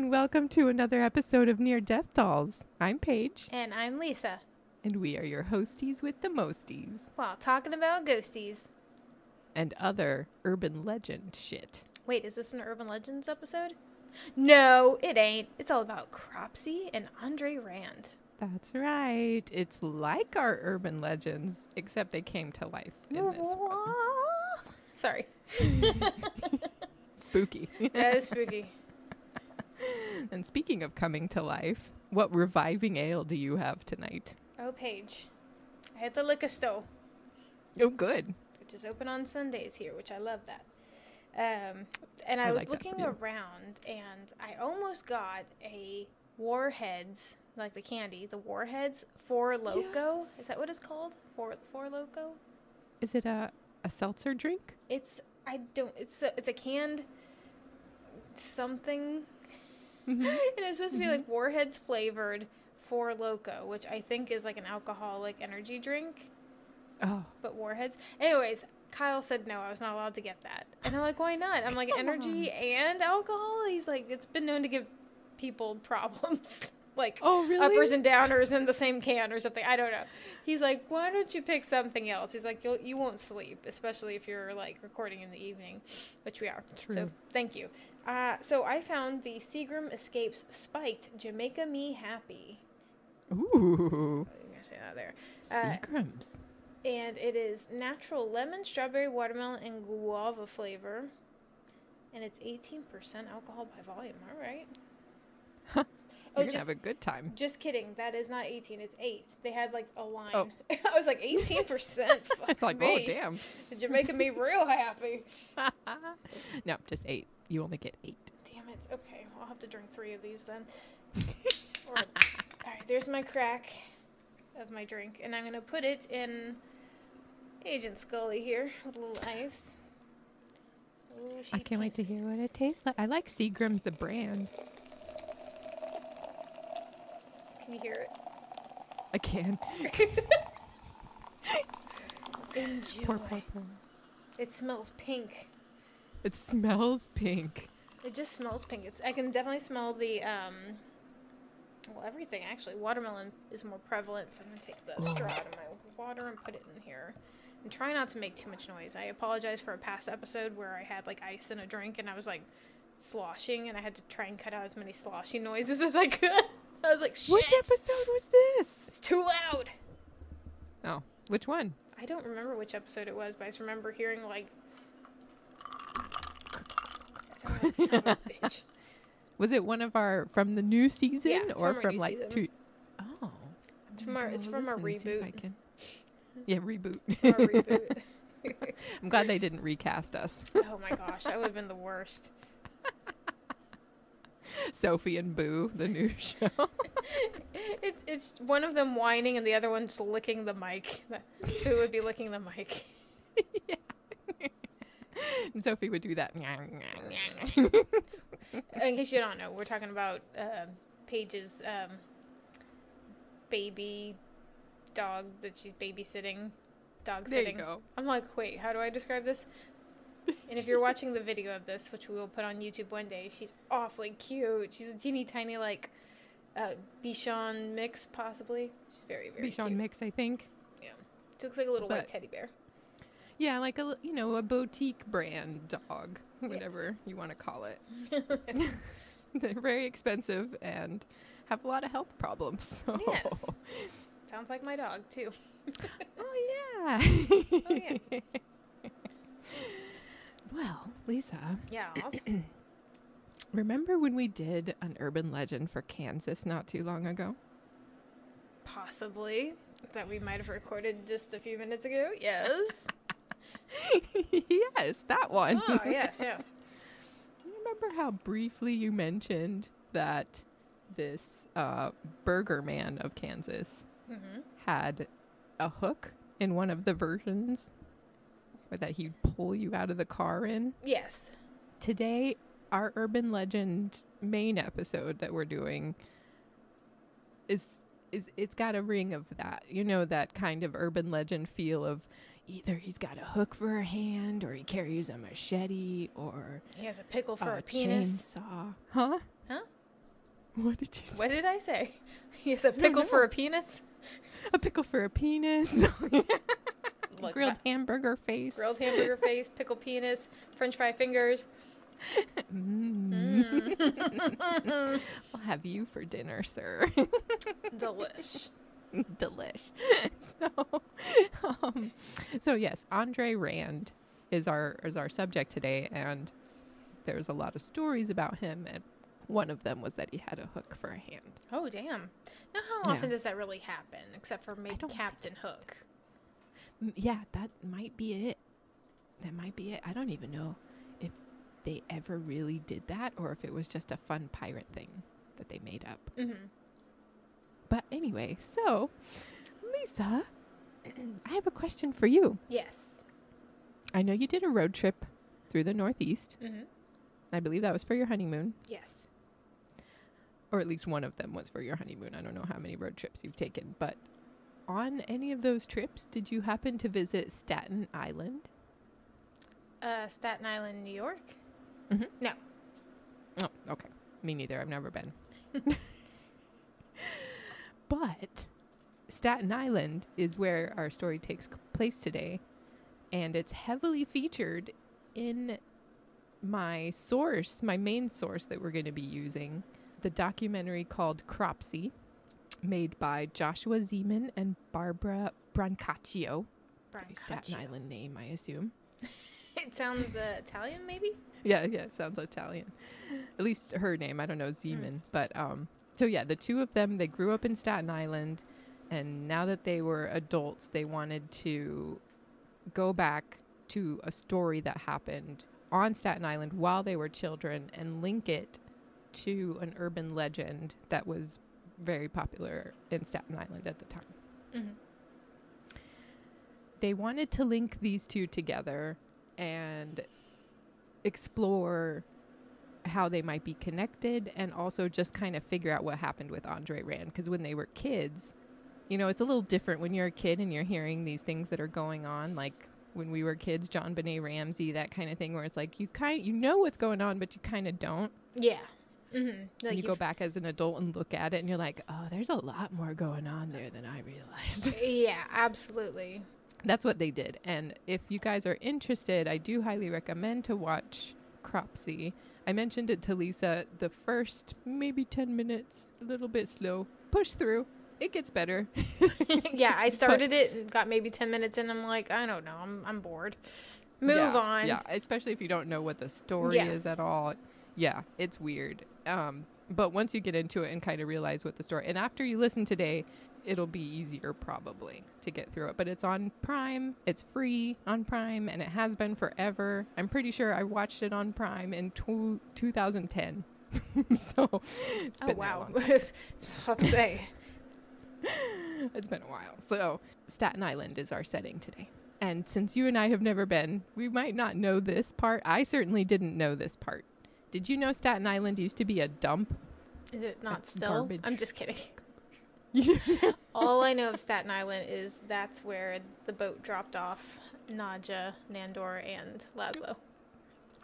and welcome to another episode of Near Death Dolls. I'm Paige, And I'm Lisa. and we are your hosties with the mosties While talking about ghosties. and other urban legend shit. Wait, is this an Urban Legends episode? No, it ain't. It's all about Cropsey and Andre Rand. That's right. It's like our urban legends, except they came to life in this one. Sorry. Spooky. That is spooky. and speaking of coming to life, what reviving ale do you have tonight? Oh, Paige. I had the liquor store, Oh, good. which is open on Sundays here, which I love that. Um, and I, I was like looking around, and I almost got a Warheads, like the candy, the Warheads Four Loco. Yes. Is that what it's called? Four Four Loco. Is it a, a seltzer drink? It's I don't. It's a, it's a canned something, Mhm. and it's supposed to be like Warheads flavored Four Loco, which I think is like an alcoholic energy drink, Oh, but Warheads. Anyways, Kyle said no, I was not allowed to get that, and I'm like, why not? I'm like energy and alcohol. He's like, it's been known to give people problems, like oh, really? uppers and downers in the same can or something. I don't know. He's like, why don't you pick something else? He's like, You'll, you won't sleep, especially if you're like recording in the evening, which we are. So True. thank you. Uh, so I found the Seagram Escapes Spiked Jamaica Me Happy. Ooh, Oh, you gonna say that there. Uh, Seagrams. And it is natural lemon, strawberry, watermelon, and guava flavor. And it's 18% alcohol by volume. All right. You're Oh, gonna just have a good time. Just kidding. That is not 18. It's 8. They had like a line. Oh. I was like, 18%? It's like, oh, me. oh, damn. You're making me real happy. no, just eight. You only get eight. Damn it. Okay. I'll have to drink three of these then. Or- all right. There's my crack of my drink. And I'm going to put it in Agent Scully here with a little ice. Ooh, I can't wait to hear what it tastes like. I like Seagram's the brand. Can you hear it? I can. Enjoy. Pour, pour. It smells pink. It smells pink. It just smells pink. It's I can definitely smell the um well everything actually. Watermelon is more prevalent, so I'm gonna take the straw out of my water and put it in here. And try not to make too much noise. I apologize for a past episode where I had like ice in a drink and I was like sloshing and I had to try and cut out as many sloshing noises as I could. I was like, shit, Which episode was this? it's too loud. Oh, which one? I don't remember which episode it was, but I just remember hearing like know, son of a bitch. Was it one of our from the new season Yeah, or from from like season. two? Oh, It's from our- it's from our Listen, see if I reboot. can- Yeah, reboot. Our reboot. I'm glad they didn't recast us. Oh my gosh, that would have been the worst. Sophie and Boo, the new show. It's it's one of them whining and the other one's licking the mic. Who would be licking the mic? and Sophie would do that. In case you don't know, we're talking about um Paige's um, baby dog that she's babysitting, dog there you sitting. go. I'm like, wait, how do I describe this? And if you're watching the video of this, which we will put on YouTube one day, she's awfully cute. She's a teeny tiny like uh, Bichon mix, possibly. She's very very Bichon cute. Mix, I think. Yeah, She looks like a little white teddy bear. Yeah, like a you know a boutique brand dog, whatever you want to call it. They're very expensive and have a lot of health problems. So. Yes. Sounds like my dog too. Oh yeah. Oh, yeah. Well, Lisa, Yeah. Remember when we did an urban legend for Kansas not too long ago? possibly that we might have recorded just a few minutes ago. Yes. yes, that one. oh yes, yeah. You remember how briefly you mentioned that this uh, burger man of Kansas Mm-hmm. had a hook in one of the versions or that he'd pull you out of the car in? Yes. Today, our urban legend main episode that we're doing is is it's got a ring of that. You know that kind of urban legend feel of either he's got a hook for a hand, or he carries a machete, or He has a pickle for a, a penis. chainsaw. Huh? Huh? What did you say? What did I say? He has a pickle for a penis. A pickle for a penis. Look, Grilled that- hamburger face. grilled hamburger face, pickle penis, French fry fingers. Mm. Mm. I'll have you for dinner, sir. Delish. Delish. so, um, so yes, Andre Rand is our is our subject today, and there's a lot of stories about him, and one of them was that he had a hook for a hand. Oh damn! Now, how Yeah. often does that really happen? Except for maybe Captain Hook. Yeah, that might be it. That might be it. I don't even know if they ever really did that, or if it was just a fun pirate thing that they made up. Mm-hmm. But anyway, so Lisa, I have a question for you. Yes. I know you did a road trip through the Northeast. Mm-hmm. I believe that was for your honeymoon, Yes. or at least one of them was for your honeymoon. I don't know how many road trips you've taken, but on any of those trips, did you happen to visit Staten Island? Uh, Staten Island, New York. No. Oh, okay. Me neither. I've never been. but Staten Island is where our story takes place today, and it's heavily featured in my source, my main source that we're going to be using, the documentary called Cropsey, made by Joshua Zeman and Barbara Brancaccio. Pretty Staten Island name, I assume. It sounds uh, Italian, maybe. Yeah, yeah, it sounds Italian. At least her name, I don't know Zeman, but um so yeah, the two of them they grew up in Staten Island and now that they were adults, they wanted to go back to a story that happened on Staten Island while they were children and link it to an urban legend that was very popular in Staten Island at the time Mm-hmm. they wanted to link these two together and explore how they might be connected and also just kind of figure out what happened with Andre Rand because when they were kids you know it's a little different when you're a kid and you're hearing these things that are going on like when we were kids JonBenét Ramsey that kind of thing where it's like you kind you know what's going on but you kind of don't Yeah. Mm-hmm. and Like you go back as an adult and look at it and you're like oh there's a lot more going on there than I realized Yeah, absolutely. that's what they did. And if you guys are interested, I do highly recommend to watch Cropsey. I mentioned it to Lisa the first maybe 10 minutes, a little bit slow. Push through. It gets better. yeah, I started it and got maybe ten minutes and I'm like, I don't know. I'm I'm bored. Move Yeah, on. Yeah, especially if you don't know what the story Yeah. is at all. Yeah, it's weird. Um, but once you get into it and kind of realize what the story, and after you listen today, it'll be easier probably to get through it. But it's on Prime. It's free on Prime, and it has been forever. I'm pretty sure I watched it on Prime in tw 2010. so it's Oh been wow. long time. so let's say. it's been a while. So, Staten Island is our setting today. And since you and I have never been, we might not know this part. I certainly didn't know this part. Did you know Staten Island used to be a dump? Is it not Like still? garbage. I'm just kidding. All I know of Staten Island is that's where the boat dropped off Nadja, Nandor, and Laszlo.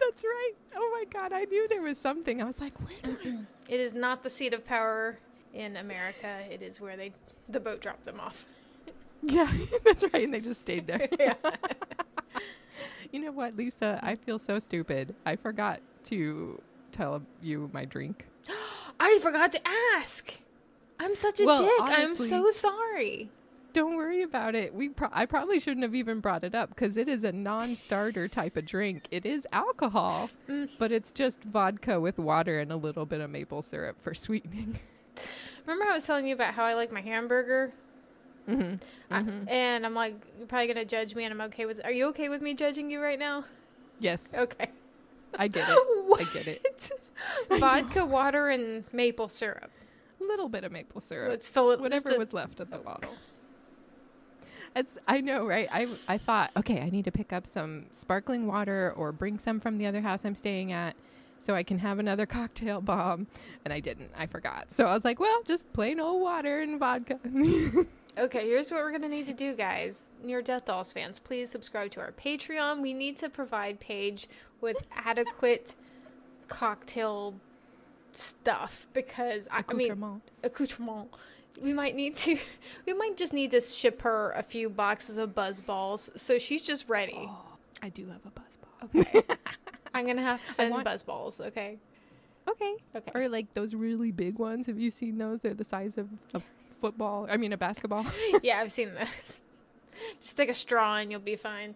That's right. Oh my God, I knew there was something. I was like, where? It is not the seat of power in America. It is where they the boat dropped them off. Yeah, that's right. And they just stayed there. yeah. You know what, Lisa? I feel so stupid. I forgot to tell you my drink. I forgot to ask. I'm such a Well, dick. I'm so sorry. Don't worry about it. We pro- I probably shouldn't have even brought it up because it is a non-starter type of drink. It is alcohol, Mm. but it's just vodka with water and a little bit of maple syrup for sweetening. Remember I was telling you about how I like my hamburger? Hmm I- and I'm like, you're probably gonna judge me, and I'm okay with. Are you okay with me judging you right now? Yes, Okay. I get it. I get it. Vodka, water, and maple syrup. A little bit of maple syrup. It's just whatever was left of the bottle. It's I know, right? I I thought, okay, I need to pick up some sparkling water or bring some from the other house I'm staying at so I can have another cocktail bomb, and I didn't. I forgot. So I was like, well, just plain old water and vodka. Okay, here's what we're gonna need to do, guys. Near Death Dolls fans, please subscribe to our Patreon. We need to provide Paige with adequate cocktail stuff because I, mean Accoutrement. We might need to. We might just need to ship her a few boxes of buzz balls, so she's just ready. Oh, I do love a buzz ball. Okay. I'm gonna have to send want- buzz balls. Okay. Okay. Okay. Or like those really big ones. Have you seen those? They're the size of a football. I mean, a basketball. yeah, I've seen this. Just take a straw and you'll be fine.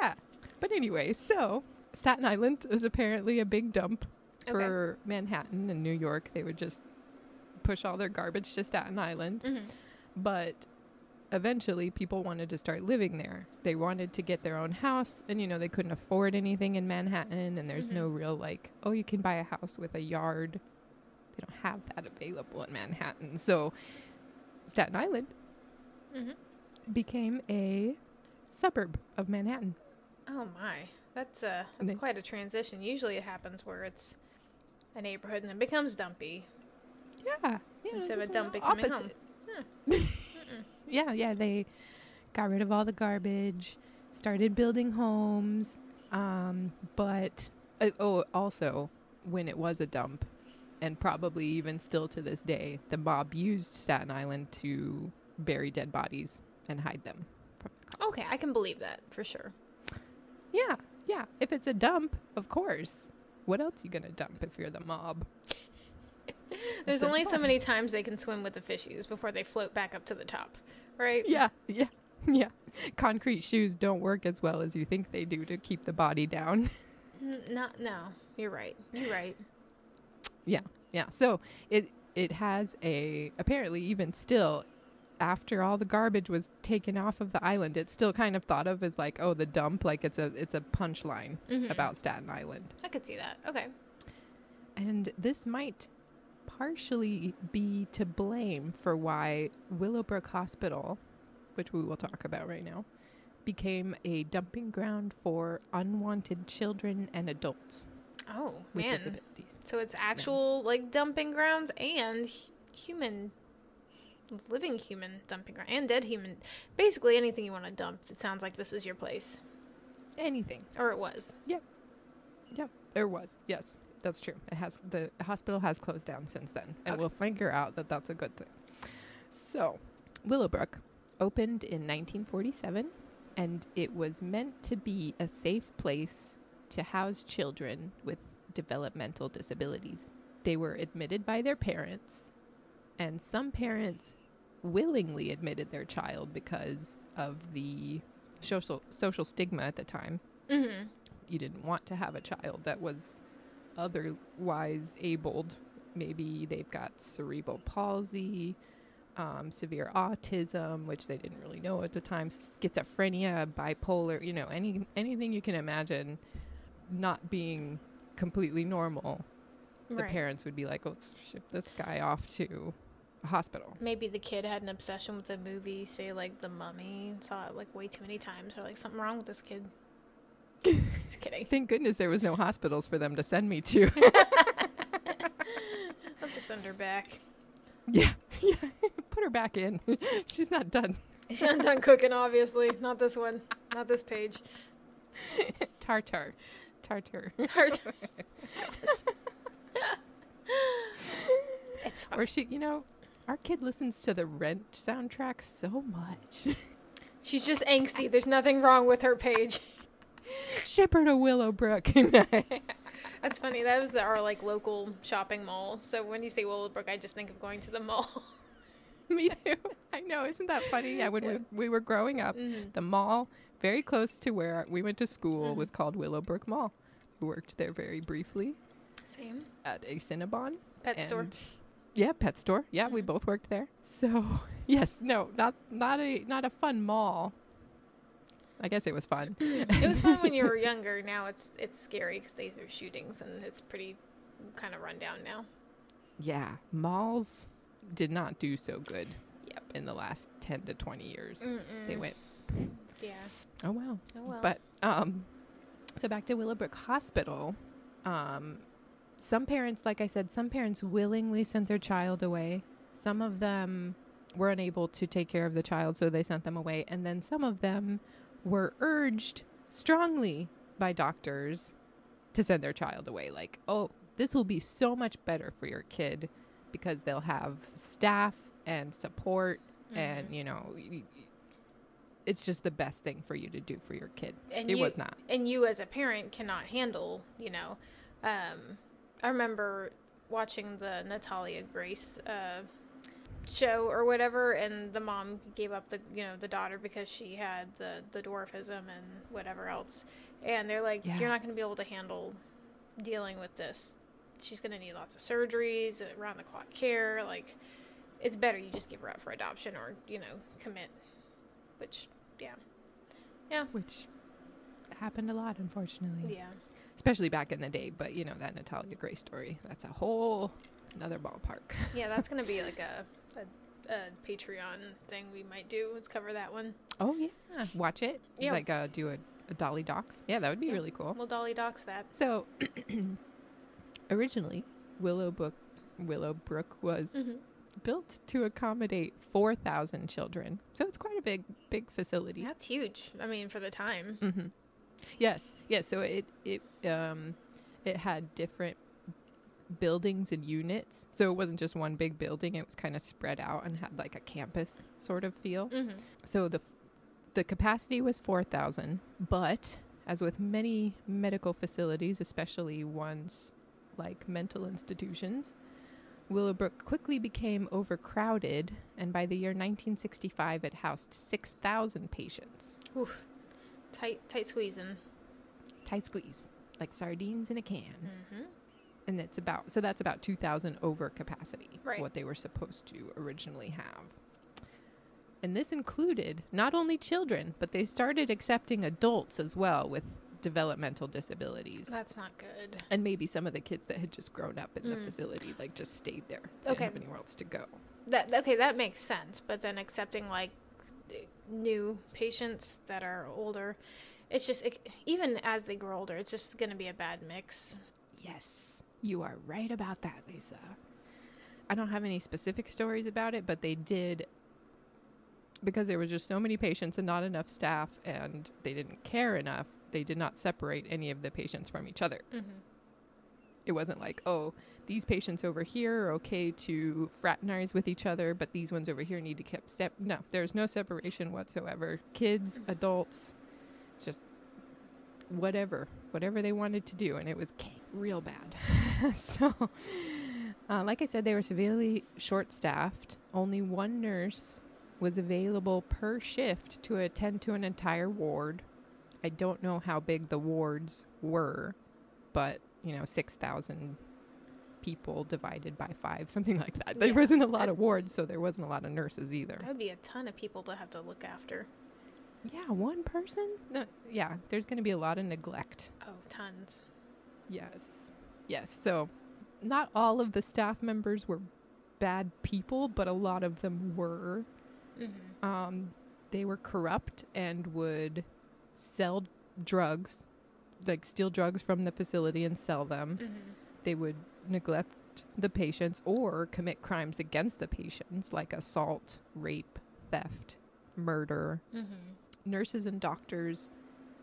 yeah. But anyway, so Staten Island is apparently a big dump Okay. for Manhattan and New York. They would just push all their garbage to Staten Island. hmm But eventually, people wanted to start living there. They wanted to get their own house, and you know, they couldn't afford anything in Manhattan, and there's Mhm. no real like, oh, you can buy a house with a yard. They don't have that available in Manhattan. So, Staten Island hmm became a suburb of Manhattan. Oh my, that's uh, that's then- quite a transition. Usually, it happens where it's a neighborhood and then becomes dumpy Yeah. yeah instead of a dump becoming home. opposite. Yeah, yeah. They got rid of all the garbage, started building homes. Um, but uh, oh, also when it was a dump, and probably even still to this day, the mob used Staten Island to bury dead bodies and hide them. The. Okay, I can believe that for sure. Yeah, yeah. If it's a dump, of course. What else you gonna dump if you're the mob? There's only so many times they can swim with the fishies before they float back up to the top, right? Yeah, yeah, yeah. Concrete shoes don't work as well as you think they do to keep the body down. N- Not no. You're right. You're right. Yeah. So it it has a apparently even still after all the garbage was taken off of the island, it's still kind of thought of as like, oh, the dump, like it's a it's a punchline Mhm. about Staten Island. I could see that. Okay. And this might partially be to blame for why Willowbrook Hospital, which we will talk about right now, became a dumping ground for unwanted children and adults Oh man. So it's actual like dumping grounds and human, living human dumping ground and dead human. Basically anything you want to dump. It sounds like this is your place, Anything. or it was. Yeah. Yeah. There was, yes, that's true. It has the hospital has closed down since then, and Okay. we'll figure out that that's a good thing. So, Willowbrook opened in 1947, and it was meant to be a safe place to house children with developmental disabilities. They were admitted by their parents, and some parents willingly admitted their child because of the social social stigma at the time Mm-hmm. you didn't want to have a child that was otherwise abled. Maybe they've got cerebral palsy, um, severe autism, which they didn't really know at the time, schizophrenia, bipolar, you know, any anything you can imagine not being completely normal. The parents would be like, let's ship this guy off to a hospital. Maybe the kid had an obsession with the movie, say like The Mummy, saw it like way too many times, or like something wrong with this kid. Just kidding. Thank goodness there was no hospitals for them to send me to. Let's just send her back. yeah, yeah. Put her back in. She's not done. She's not done cooking, obviously. Not this one. Not this page. Tartar. Tartar. it's or she, you know, our kid listens to the Rent soundtrack so much. She's just angsty. There's nothing wrong with her page. Ship her to Willowbrook. That's funny. That was the, our like local shopping mall. So when you say Willowbrook, I just think of going to the mall. Me too. I know. Isn't that funny? Yeah, when Yeah. we, we were growing up, Mhm. the mall very close to where we went to school Mhm. was called Willowbrook Mall. We worked there very briefly Same at a Cinnabon. pet store. Yeah, pet store. Yeah, we Mhm. both worked there. So yes, no, not not a not a fun mall. I guess it was fun. it was fun when you were younger. Now it's it's scary because they do shootings and it's pretty kind of run down now. Yeah, malls did not do so good Yep. in the last 10 to 20 years. They Mm-mm. went, Yeah. oh well. Oh well. But um so back to Willowbrook Hospital, um some parents like I said, some parents willingly sent their child away. Some of them were unable to take care of the child, so they sent them away. And then some of them were urged strongly by doctors to send their child away. Like, oh, this will be so much better for your kid because they'll have staff and support, and Mhm. you know, y- y- it's just the best thing for you to do for your kid. And it you, was not. and you as a parent cannot handle you know um, i remember watching the natalia grace uh, show or whatever and the mom gave up the you know the daughter because she had the the dwarfism and whatever else and they're like Yeah. you're not going to be able to handle dealing with this she's going to need lots of surgeries around the clock care like it's better you just give her up for adoption or you know commit which yeah yeah Which happened a lot, unfortunately. yeah Especially back in the day. But, you know, that Natalia Gray story, that's a whole another ballpark. Yeah, that's gonna be like a, a, a Patreon thing we might do. Let's cover that one. Oh, yeah. Watch it. Yeah. Like, uh, do a, a Dolly Docs. Yeah, that would be Yeah. really cool. We'll dolly docs that. So, originally, Willowbrook, Willowbrook was Mm-hmm. Built to accommodate 4,000 children. So it's quite a big, big facility. That's huge. I mean, for the time. hmm Yes, yes. So it it um it had different buildings and units. So it wasn't just one big building. It was kind of spread out and had like a campus sort of feel. Mm-hmm. So the the capacity was 4,000, but as with many medical facilities, especially ones like mental institutions, Willowbrook quickly became overcrowded, and by the year 1965, it housed 6,000 patients. Oof. Tight, tight squeezing. Tight squeeze, like sardines in a can. Mm-hmm. And it's about, so that's about 2,000 over capacity, Right. what they were supposed to originally have. And this included not only children, but they started accepting adults as well with developmental disabilities. That's not good. And maybe some of the kids that had just grown up in the Mm. facility, like just stayed there. They Okay. Didn't have anywhere else to go. That okay, that makes sense. But then accepting like new patients that are older, it's just it, even as they grow older, it's just gonna be a bad mix. Yes, you are right about that, Lisa. I don't have any specific stories about it, but they did because there were just so many patients and not enough staff, and they didn't care enough. They did not separate any of the patients from each other. Mm-hmm. It wasn't like, oh, these patients over here are okay to fraternize with each other, but these ones over here need to keep step. No, there's no separation whatsoever. Kids, adults, just whatever, whatever they wanted to do, and it was real bad. so, uh, like I said, they were severely short-staffed. Only one nurse was available per shift to attend to an entire ward. I don't know how big the wards were, but you know, six thousand people divided by five, something like that. There Yeah. wasn't a lot of wards, so there wasn't a lot of nurses either. That would be a ton of people to have to look after. Yeah, one person. No, yeah, there's going to be a lot of neglect. Oh, tons. Yes. Yes. So, not all of the staff members were bad people, but a lot of them were. Mm-hmm. Um, they were corrupt and would sell drugs, like steal drugs from the facility and sell them. Mm-hmm. They would neglect the patients or commit crimes against the patients, like assault, rape, theft, murder. Mm-hmm. Nurses and doctors,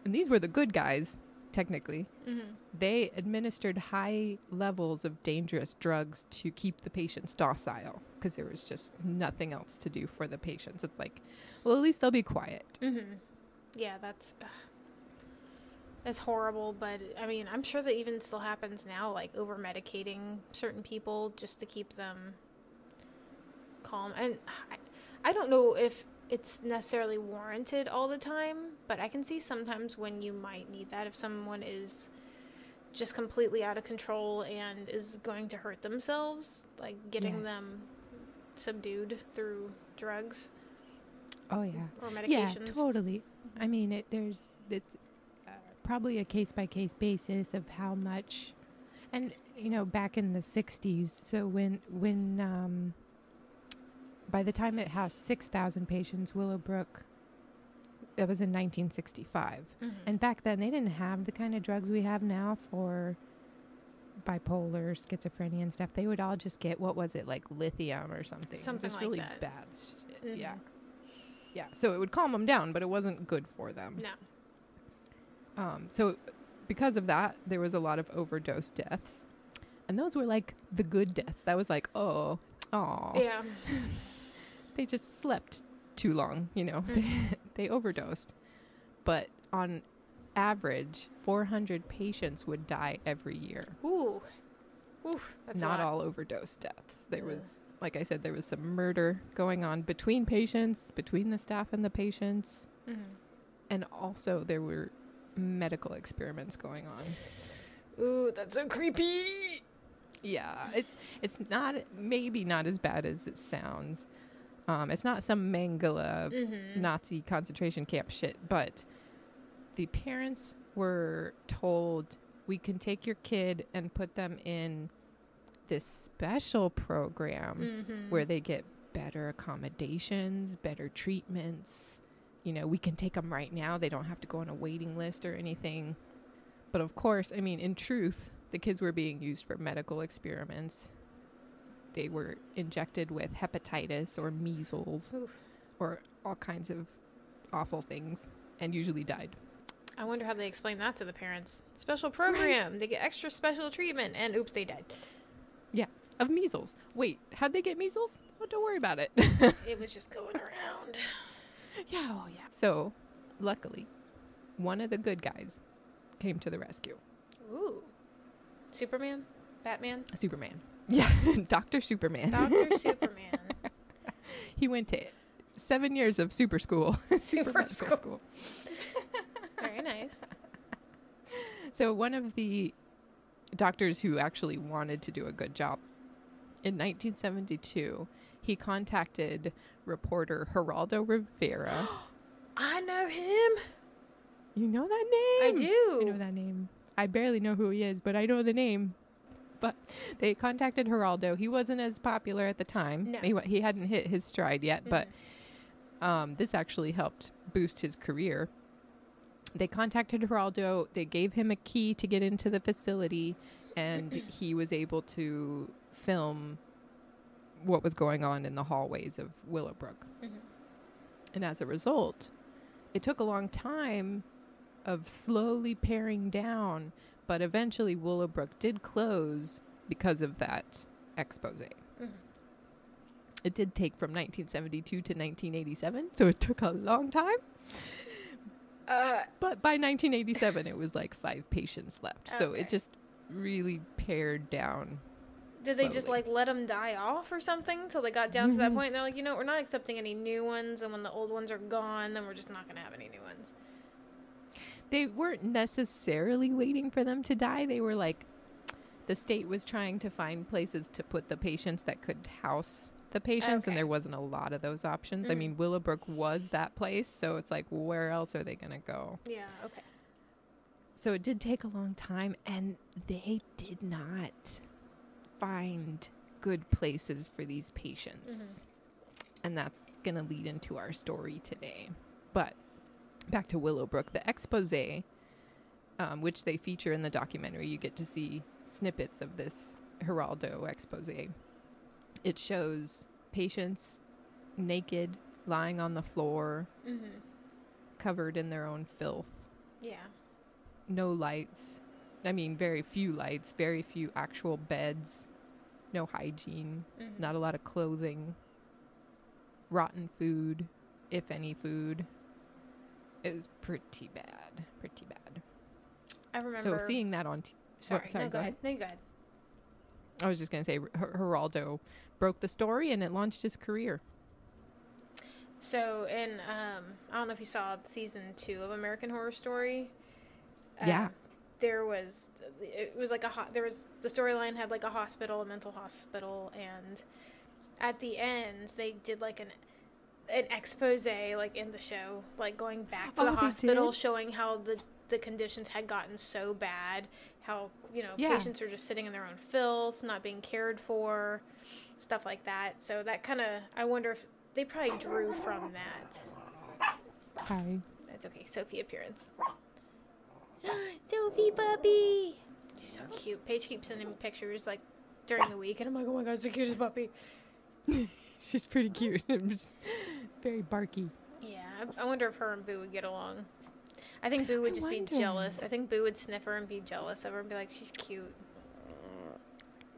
and these were the good guys, technically. Mm-hmm. They administered high levels of dangerous drugs to keep the patients docile because there was just nothing else to do for the patients. It's like, well, at least they'll be quiet. Mm-hmm. Yeah, that's ugh. that's horrible. But I mean, I'm sure that even still happens now, like over medicating certain people just to keep them calm. And I, I don't know if it's necessarily warranted all the time, but I can see sometimes when you might need that if someone is just completely out of control and is going to hurt themselves, like getting Yes. them subdued through drugs Oh yeah, or yeah, totally. I mean, it there's it's uh, probably a case by case basis of how much, and you know, back in the '60s. So when when um, by the time it housed six thousand patients, Willowbrook. That was in 1965. Mhm. And back then, they didn't have the kind of drugs we have now for bipolar, schizophrenia, and stuff, they would all just get what was it like lithium or something? Something just like really that. bad shit. Mhm. Yeah, yeah. So it would calm them down, but it wasn't good for them. No. Um, so because of that, there was a lot of overdose deaths, and those were like the good deaths. That was like, oh, oh, Yeah. they just slept too long. You know, Mhm. they, they overdosed. But on average, 400 patients would die every year. Ooh. Ooh. Not all overdose deaths. There Ugh. was, like I said, there was some murder going on between patients, between the staff and the patients, Mhm. and also there were medical experiments going on. Ooh, that's so creepy. Yeah, it's it's not maybe not as bad as it sounds. Um, it's not some Mengele Mm-hmm. Nazi concentration camp shit, but the parents were told we can take your kid and put them in this special program mm-hmm. where they get better accommodations, better treatments. You know, we can take them right now. They don't have to go on a waiting list or anything. But of course, I mean, in truth, the kids were being used for medical experiments. They were injected with hepatitis or measles Oof. or all kinds of awful things and usually died. I wonder how they explain that to the parents. Special program. They get extra special treatment, and oops, they died. Of measles. Wait, how'd they get measles? Oh, don't worry about it. It was just going around. yeah, oh yeah. So, luckily, one of the good guys came to the rescue. Ooh. Superman? Batman? Superman. Yeah, Dr. Superman. Dr. Superman. he went to seven years of super school. Super medical school. Very nice. So, one of the doctors who actually wanted to do a good job in 1972, he contacted reporter Geraldo Rivera. I know him. you know that name? I do. I know that name. I barely know who he is, but I know the name. But they contacted Geraldo. He wasn't as popular at the time. No. He, he hadn't hit his stride yet, but um, this actually helped boost his career. They contacted Geraldo. They gave him a key to get into the facility, and he was able to film what was going on in the hallways of Willowbrook. Mhm. And as a result, it took a long time of slowly paring down, but eventually Willowbrook did close because of that expose. Mhm. It did take from 1972 to 1987, so it took a long time. Uh, But by 1987, it was like five patients left. So it just really pared down. Did they just like let them die off or something till they got down to that Mhm. point? And they're like, you know, we're not accepting any new ones, and when the old ones are gone, then we're just not going to have any new ones. They weren't necessarily waiting for them to die. They were like, the state was trying to find places to put the patients that could house the patients, and there wasn't a lot of those options. I Mhm. mean, Willowbrook was that place, so it's like, where else are they going to go? Yeah. Okay. So it did take a long time, and they did not find good places for these patients. Mhm. And that's going to lead into our story today. But back to Willowbrook, the expose, um, which they feature in the documentary, you get to see snippets of this Geraldo expose. It shows patients naked, lying on the floor, Mm-hmm. covered in their own filth. Yeah. no lights. I mean, very few lights, very few actual beds, no hygiene, Mhm. not a lot of clothing, rotten food, if any food. It was pretty bad, pretty bad. I remember. So seeing that on, t- Sorry. sorry, no, go go ahead. ahead. No, you go ahead. I was just gonna say, Her- Geraldo broke the story and it launched his career. So in um, I don't know if you saw season two of American Horror Story. Yeah. There was it was like a ho- there was the storyline had like a hospital, a mental hospital, and at the end they did like an an expose like in the show, like going back to Oh, the hospital, showing how the the conditions had gotten so bad, how you know Yeah. patients are just sitting in their own filth, not being cared for, stuff like that. So that kind of I wonder if they probably drew from that. Sorry. That's okay. Sophie appearance. Sophie puppy. She's so cute. Paige keeps sending me pictures like during the week, and I'm like, oh my god, it's the cutest puppy. She's pretty cute. Just very barky. Yeah, I, I wonder if her and Boo would get along. I think Boo would I just wonder. be jealous. I think Boo would sniff her and be jealous of her and be like, she's cute.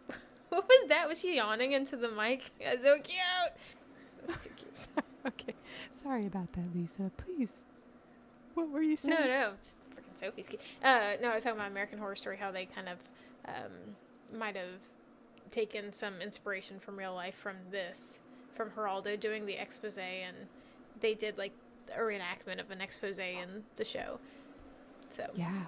what was that? Was she yawning into the mic? That's so cute. That's so cute. okay. Sorry about that, Lisa. Please. What were you saying? No, no, just Sophie's cute. Uh, no, I was talking about American Horror Story, how they kind of um, might have taken some inspiration from real life from this, from Geraldo doing the expose, and they did like a reenactment of an expose in the show. So Yeah.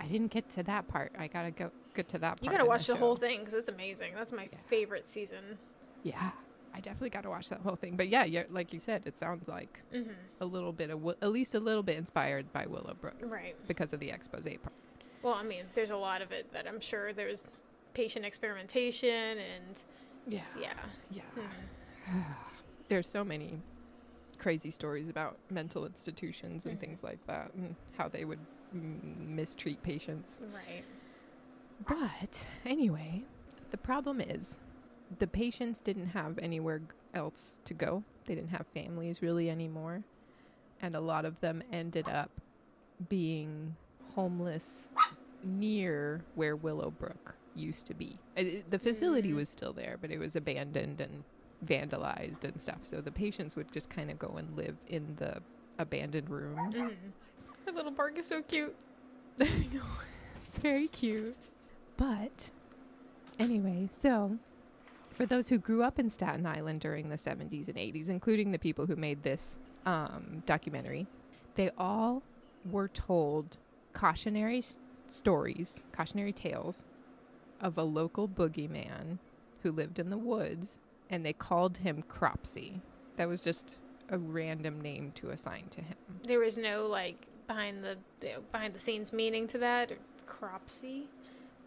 I didn't get to that part. I gotta go get to that part. you gotta watch the, whole thing because it's amazing. That's my Yeah. favorite season. Yeah. I definitely gotta watch that whole thing. But yeah, yeah, like you said, it sounds like hmm a little bit of, at least a little bit inspired by Willowbrook Right. because of the expose part. Well, I mean, there's a lot of it that I'm sure there's patient experimentation and Yeah. yeah. Yeah. Mhm. There's so many crazy stories about mental institutions and Mhm. things like that and how they would mm, mistreat patients. Right. But anyway, the problem is the patients didn't have anywhere else to go. They didn't have families really anymore. And a lot of them ended up being homeless near where Willowbrook used to be. It- The facility Mm. was still there, but it was abandoned and vandalized and stuff. So the patients would just kind of go and live in the abandoned rooms. Mhm. My little bark is so cute. I know. It's very cute. But anyway, so for those who grew up in Staten Island during the 70s and 80s, including the people who made this um, documentary, they all were told cautionary s- stories, cautionary tales of a local boogeyman who lived in the woods, and they called him Cropsey. That was just a random name to assign to him. There was no like behind the, the behind the scenes meaning to that Cropsey.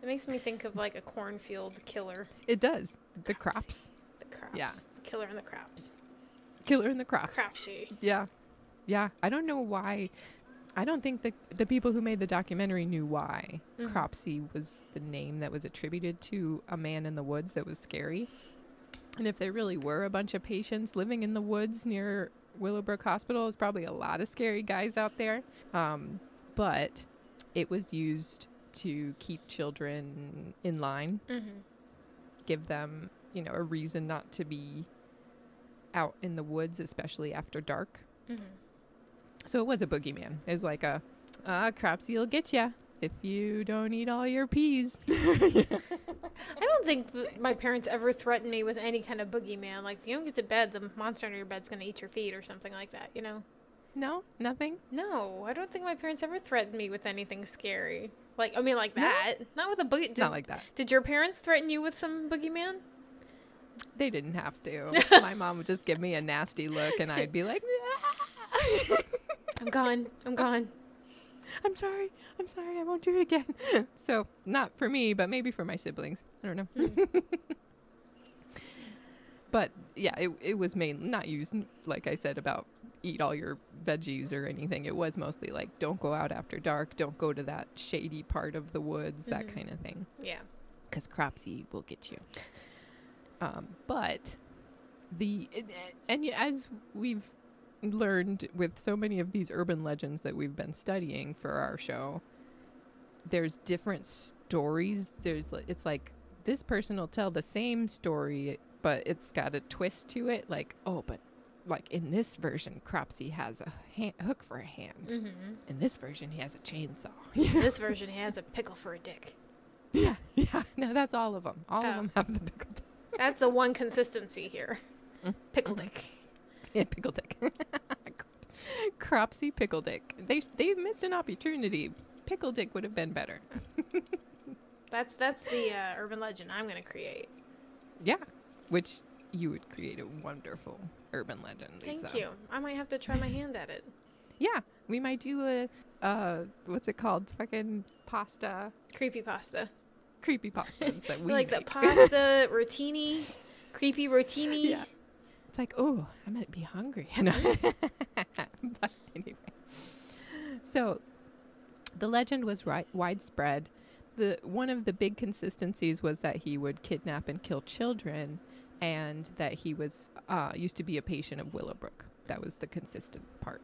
It makes me think of like a cornfield killer. It does. The crops. The crops. Yeah. The killer in the crops. Killer in the crops. Cropsey. Yeah. Yeah. I don't know why. I don't think the the people who made the documentary knew why Mhm. Cropsey was the name that was attributed to a man in the woods that was scary. And if there really were a bunch of patients living in the woods near Willowbrook Hospital, there's probably a lot of scary guys out there. Um, but it was used to keep children in line Mm-hmm. Give them, you know, a reason not to be out in the woods, especially after dark. Mm-hmm. So it was a boogeyman. It was like a, ah, Cropsey will get ya if you don't eat all your peas. I don't think th- my parents ever threatened me with any kind of boogeyman. Like, if you don't get to bed, the monster under your bed's going to eat your feet or something like that, you know? no, nothing. No, I don't think my parents ever threatened me with anything scary. Like, I mean, like No? that. Not with a boogie. Did, not like that. did your parents threaten you with some boogeyman? They didn't have to. My mom would just give me a nasty look, and I'd be like, "Ah." I'm gone. I'm gone. "I'm sorry, I'm sorry, I won't do it again." so not for me, but maybe for my siblings. I don't know. but yeah, it it was mainly not used like I said about eat all your veggies or anything. It was mostly like don't go out after dark, don't go to that shady part of the woods, that Mhm. kind of thing, Yeah. because Cropsey will get you. Um, but the and- and as we've learned with so many of these urban legends that we've been studying for our show, there's different stories. There's it's like this person will tell the same story, but it's got a twist to it. Like oh, but like in this version, Cropsey has a ha- hook for a hand. Mm-hmm. In this version, he has a chainsaw. this version he has a pickle for a dick. yeah, yeah. No, that's all of them. All Oh. of them have the pickle. That's the one consistency here. Mm. Pickle Mhm. dick. Yeah, pickle dick. Cropsey pickle dick. They they missed an opportunity. Pickle dick would have been better. That's that's the uh, urban legend I'm gonna create. Yeah, which you would create a wonderful urban legend. Thank Lisa. you. I might have to try my hand at it. Yeah, we might do a uh, what's it called? Fucking pasta, Creepy pasta. creepy pastas that we like the pasta rotini, creepy rotini. Yeah. It's like, oh, I might be hungry. No. but anyway. So the legend was ri- widespread the one of the big consistencies was that he would kidnap and kill children, and that he was uh, used to be a patient of Willowbrook. That was the consistent part.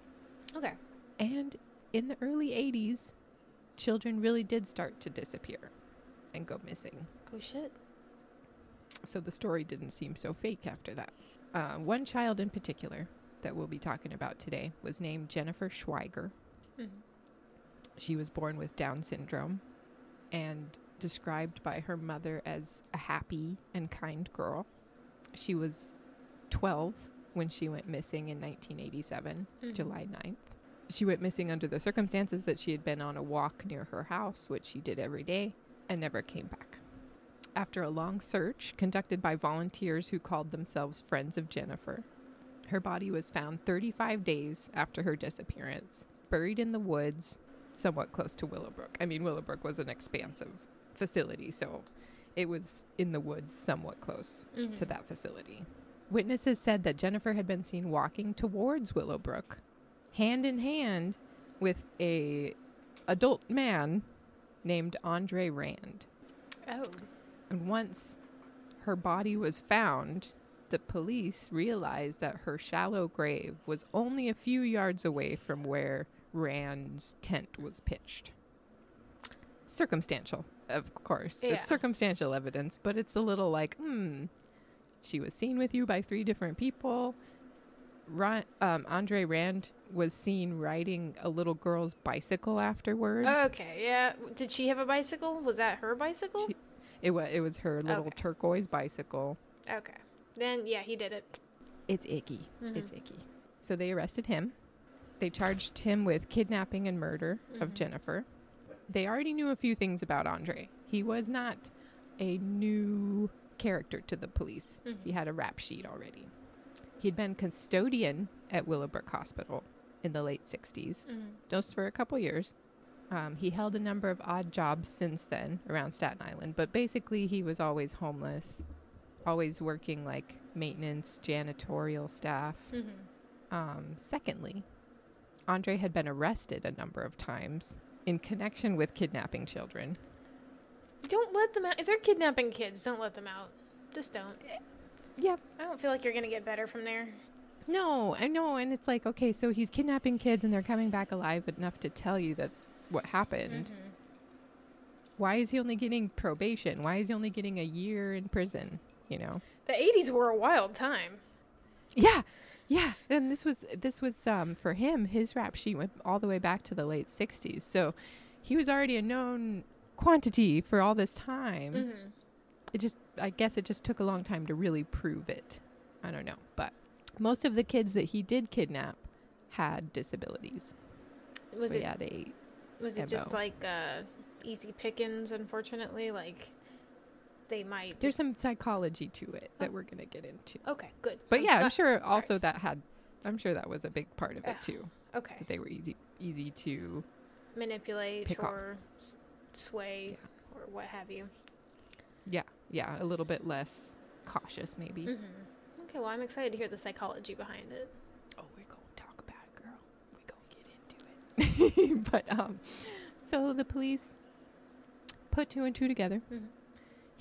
Okay. And in the early 80s, children really did start to disappear and go missing. Oh shit. So the story didn't seem so fake after that. Uh, one child in particular that we'll be talking about today was named Jennifer Schweiger. Mhm. She was born with Down syndrome and described by her mother as a happy and kind girl. She was 12 when she went missing in 1987, Mhm. July 9th. She went missing under the circumstances that she had been on a walk near her house, which she did every day, and never came back. After a long search conducted by volunteers who called themselves Friends of Jennifer, her body was found 35 days after her disappearance, buried in the woods, somewhat close to Willowbrook. I mean, Willowbrook was an expansive facility, so it was in the woods, somewhat close Mhm. to that facility. Witnesses said that Jennifer had been seen walking towards Willowbrook, hand in hand with a adult man named Andre Rand. Oh. And once her body was found, the police realized that her shallow grave was only a few yards away from where Rand's tent was pitched. Circumstantial, of course. Yeah. It's circumstantial evidence, but it's a little like, hmm, she was seen with you by three different people. Ri- um, Andre Rand was seen riding a little girl's bicycle afterwards. Okay. Yeah. Did she have a bicycle? Was that her bicycle? She- It was it was her little Okay. turquoise bicycle. okay. Then yeah, he did it. It's icky. It's Mhm. icky. So they arrested him. They charged him with kidnapping and murder of Mhm. Jennifer. They already knew a few things about Andre. He was not a new character to the police. Mhm. He had a rap sheet already. He'd been custodian at Willowbrook Hospital in the late 60s, Mhm. just for a couple years. Um, he held a number of odd jobs since then around Staten Island, but basically he was always homeless, always working like maintenance, janitorial staff. Mhm. Um, secondly, Andre had been arrested a number of times in connection with kidnapping children. Don't let them out. If they're kidnapping kids, don't let them out. Just don't. Yeah. I don't feel like you're gonna get better from there. No, I know, and it's like okay, so he's kidnapping kids and they're coming back alive enough to tell you that what happened. Mhm. Why is he only getting probation? Why is he only getting a year in prison? You know? The '80s were a wild time. Yeah, yeah. And this was this was um for him. His rap sheet went all the way back to the late '60s, so he was already a known quantity for all this time. Mm-hmm. It just, I guess, it just took a long time to really prove it. I don't know, but most of the kids that he did kidnap had disabilities. Was So it had a was it just like uh, easy pickings? Unfortunately, like they might. there's some psychology to it that Oh. we're gonna get into. okay, good. But I'm yeah, I'm sure also that had, I'm sure that was a big part of it too. Okay, That they were easy, easy to manipulate off. or s- sway or what have you. yeah, yeah, a little bit less cautious maybe. Mm-hmm. Okay, well, I'm excited to hear the psychology behind it. Oh, we're going to talk about it, girl. We're going to get into it. but um so the police put two and two together. Mhm.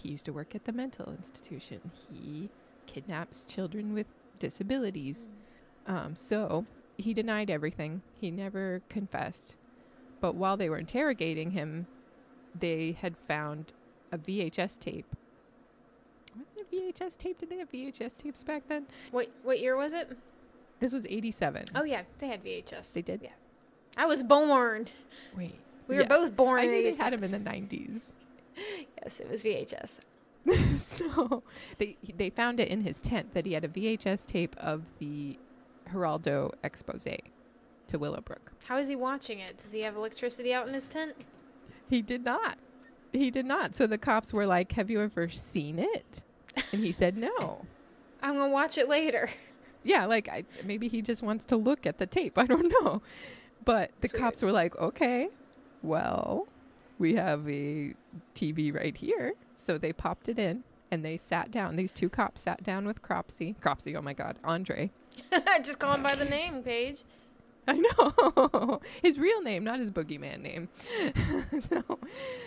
He used to work at the mental institution. He kidnaps children with disabilities. Um so he denied everything. He never confessed. But while they were interrogating him, they had found a VHS tape. Was it a VHS tape? Did they have VHS tapes back then? What what year was it? This was 87. Oh yeah, they had VHS. They did? Yeah, I was born. Wait. We were both born. I knew they had them in the 90s. Yes, it was VHS. so they they found it in his tent that he had a VHS tape of the Geraldo expose to Willowbrook. How is he watching it? Does he have electricity out in his tent? He did not. He did not. So the cops were like, "Have you ever seen it?" And he said, "No." I'm gonna watch it later. Yeah, like I, maybe he just wants to look at the tape. I don't know. But the cops were like, "Okay, well, we have a TV right here." So they popped it in and they sat down. These two cops sat down with Cropsey. Cropsey, oh my god, Andre. Just call him by the name, Paige. I know. his real name, not his boogeyman name. so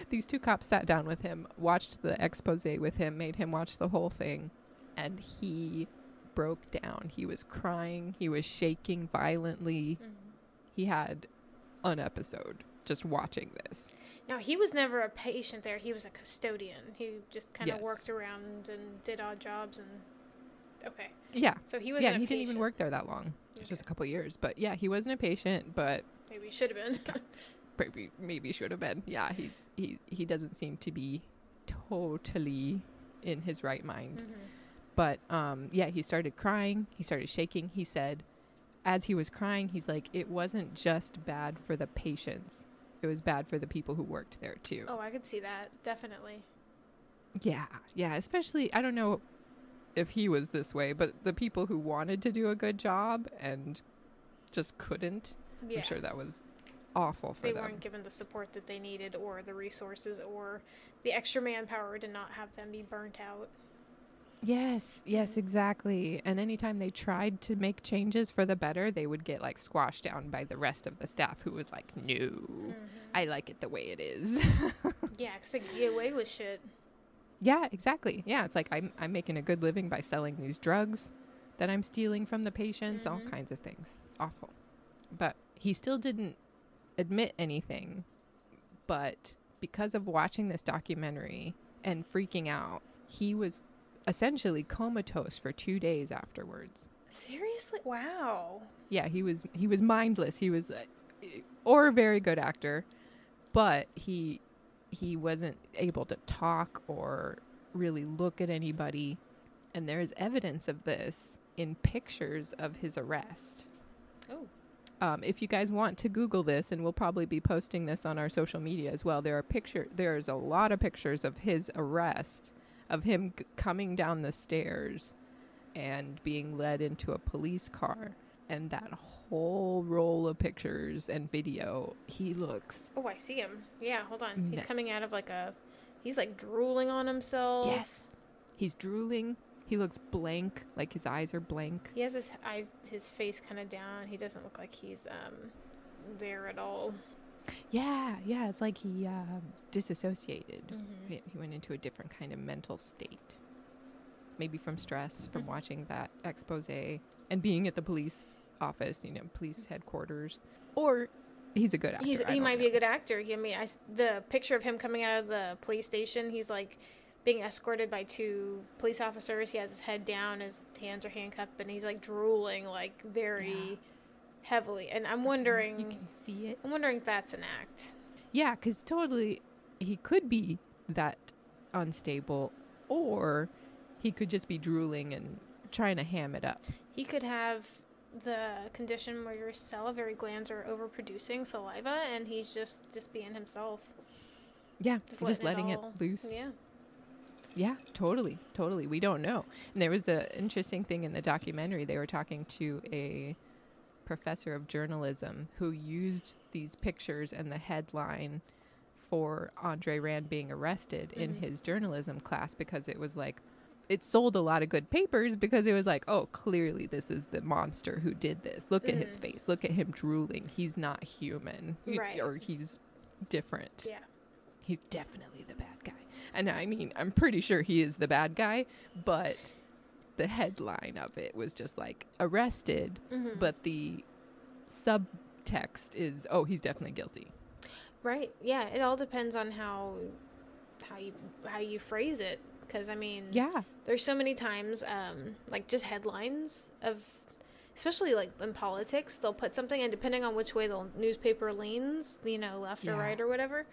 these two cops sat down with him, watched the expose with him, made him watch the whole thing, and he broke down. He was crying, he was shaking violently. Mhm. He had an episode just watching this. Now he was never a patient there. He was a custodian. He just kind of Yes. worked around and did odd jobs and. Okay, Yeah. so he was. yeah, he didn't even work there that long. It was just a couple years. But yeah, he wasn't a patient, but Maybe he should have been. maybe maybe should have been. Yeah, he's he he doesn't seem to be totally in his right mind. Mhm. But um yeah, he started crying, he started shaking. He said as he was crying, he's like it wasn't just bad for the patients. It was bad for the people who worked there too. Oh, I could see that definitely. Yeah. Yeah, especially I don't know if he was this way, but the people who wanted to do a good job and just couldn't. Yeah. I'm sure that was awful for they them. They weren't given the support that they needed, or the resources, or the extra manpower to not have them be burnt out. Yes, yes, exactly. And anytime they tried to make changes for the better, they would get like squashed down by the rest of the staff who was like, no, I like it the way it is. Yeah, because they get away with shit. yeah, exactly. Yeah, it's like I'm, I'm making a good living by selling these drugs that I'm stealing from the patients, all Mhm. kinds of things. Awful. But he still didn't admit anything. But because of watching this documentary and freaking out, he was essentially comatose for two days afterwards. Seriously? Wow. Yeah, he was he was mindless. He was, uh, or a very good actor, but he he wasn't able to talk or really look at anybody. And there is evidence of this in pictures of his arrest. Oh. Um, if you guys want to Google this, and we'll probably be posting this on our social media as well, there are picture. There's a lot of pictures of his arrest, of him g- coming down the stairs, and being led into a police car, and that whole roll of pictures and video. He looks Oh, I see him. Yeah, hold on. He's coming out of like a. He's like drooling on himself. yes, he's drooling. He looks blank, like his eyes are blank. He has his eyes, his face kind of down. He doesn't look like he's um there at all. Yeah, yeah, it's like he uh, disassociated. Mhm. He he went into a different kind of mental state. Maybe from stress, from Mhm. watching that expose and being at the police office, you know, police headquarters. Or he's a good actor. He's he might be a good actor. I mean, I the picture of him coming out of the police station. He's like being escorted by two police officers. He has his head down, his hands are handcuffed, and he's like drooling like very Yeah. Heavily. And I'm wondering. You can see it. I'm wondering if that's an act. Yeah, because totally, he could be that unstable, or he could just be drooling and trying to ham it up. He could have the condition where your salivary glands are overproducing saliva, and he's just just being himself. Yeah, Just just, letting letting it it, loose. Yeah. Yeah, totally, totally. We don't know. And there was an interesting thing in the documentary. They were talking to a professor of journalism who used these pictures and the headline for Andre Rand being arrested in Mhm. his journalism class because it was like it sold a lot of good papers because it was like, oh, clearly this is the monster who did this. Look at his Mhm. face. Look at him drooling. He's not human. Right. Or he's different. Yeah. He's definitely the bad guy. And I mean, I'm pretty sure he is the bad guy, but the headline of it was just like arrested, Mhm. but the subtext is, oh, he's definitely guilty. Right. Yeah. It all depends on how how you how you phrase it. Because I mean, Yeah. there's so many times, um, like just headlines of, especially like in politics, they'll put something, and depending on which way the newspaper leans, you know, left or right or whatever,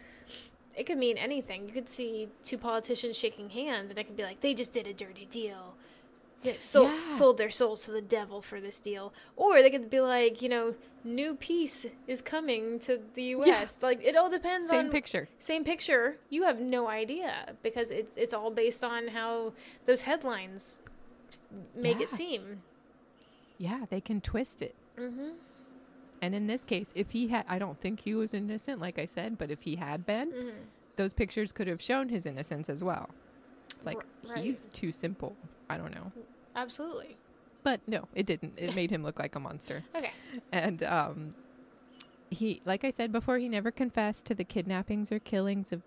it could mean anything. You could see two politicians shaking hands, and it could be like they just did a dirty deal. They sold, Yeah. sold their souls to the devil for this deal. Or they could be like, you know, new peace is coming to the U.S. Like, it all depends Same on same picture. same picture you have no idea because it's it's all based on how those headlines make it seem Yeah, they can twist it. mm-hmm. And in this case, if he had, I don't think he was innocent, like I said, but if he had been, Mm-hmm. those pictures could have shown his innocence as well. It's like, R- right. he's too simple. I don't know. Absolutely But no, it didn't. It made him look like a monster. okay and um, he, like I said before, he never confessed to the kidnappings or killings of.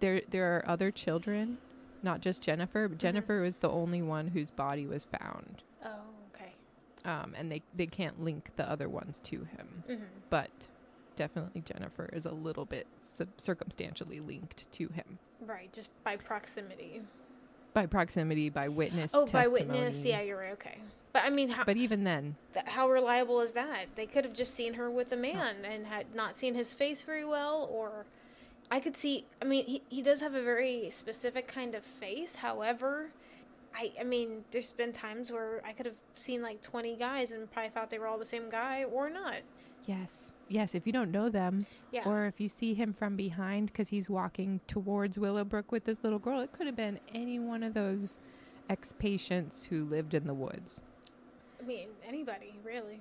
There, there are other children, not just Jennifer. But Mhm. Jennifer was the only one whose body was found, Oh, okay. um, and they they can't link the other ones to him. Mm-hmm. But definitely Jennifer is a little bit cir- circumstantially linked to him Right, just by proximity. By proximity, by witness. Oh, by testimony. witness. Yeah, you're right. Okay. But I mean, how But even then, th- how reliable is that? They could have just seen her with a man and had not seen his face very well, or I could see. I mean, he he does have a very specific kind of face. However, I I mean, there's been times where I could have seen like 20 guys and probably thought they were all the same guy or not. Yes, yes. If you don't know them, Yeah. or if you see him from behind because he's walking towards Willowbrook with this little girl, it could have been any one of those ex patients who lived in the woods. I mean, anybody really.